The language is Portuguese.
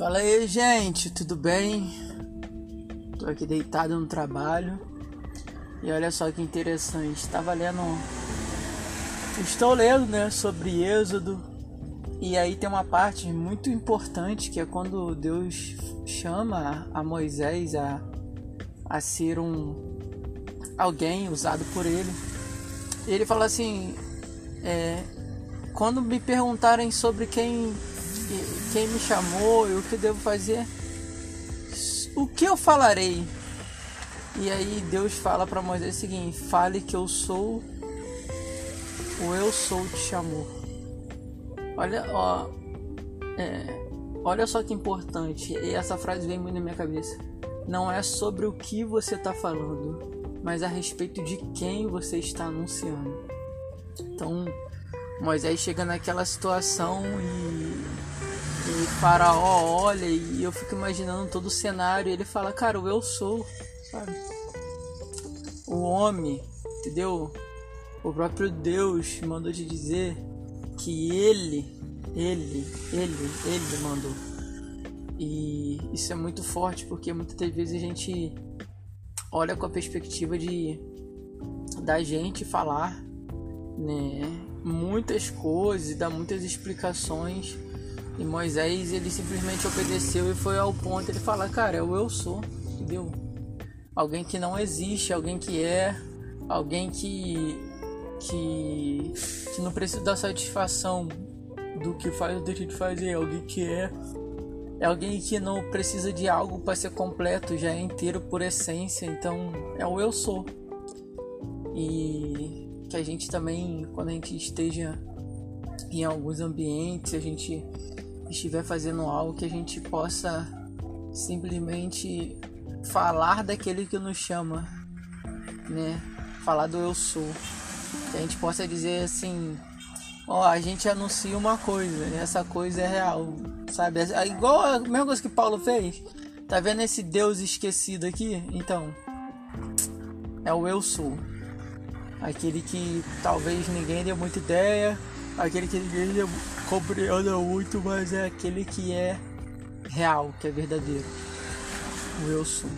Fala aí, gente, tudo bem? Tô aqui deitado no trabalho. E olha só que interessante, lendo. Estou lendo, né, sobre Êxodo. E aí tem uma parte muito importante que é quando Deus chama a Moisés a, a ser um alguém usado por ele. Ele fala assim: é, quando me perguntarem sobre quem quem me chamou e o que devo fazer, o que eu falarei? E aí Deus fala para Moisés o seguinte: fale que eu sou, o eu sou te chamou. Olha, ó, é, olha só que importante. E essa frase vem muito na minha cabeça. Não é sobre o que você está falando, mas a respeito de quem você está anunciando. Então, Moisés chega naquela situação e, e Faraó olha e eu fico imaginando todo o cenário e ele fala, cara, eu sou, sabe? O homem, entendeu? O próprio Deus mandou te dizer que ele, ele, ele, ele mandou. E isso é muito forte porque muitas vezes a gente olha com a perspectiva de da gente falar, né? muitas coisas, dá muitas explicações. E Moisés ele simplesmente obedeceu e foi ao ponto ele fala, cara, é o eu sou, entendeu? Alguém que não existe, alguém que é, alguém que que, que não precisa da satisfação do que faz ou deixa de fazer, alguém que é é alguém que não precisa de algo para ser completo, já é inteiro por essência, então é o eu sou. E que a gente também, quando a gente esteja em alguns ambientes, a gente estiver fazendo algo que a gente possa simplesmente falar daquele que nos chama, né? Falar do eu sou. Que a gente possa dizer assim, ó, a gente anuncia uma coisa, e essa coisa é real, sabe? É igual a mesma coisa que Paulo fez. Tá vendo esse Deus esquecido aqui? Então, é o eu sou aquele que talvez ninguém dê muita ideia, Aquele que ninguém compreende muito, mas é aquele que é real, que é verdadeiro. O eu sou.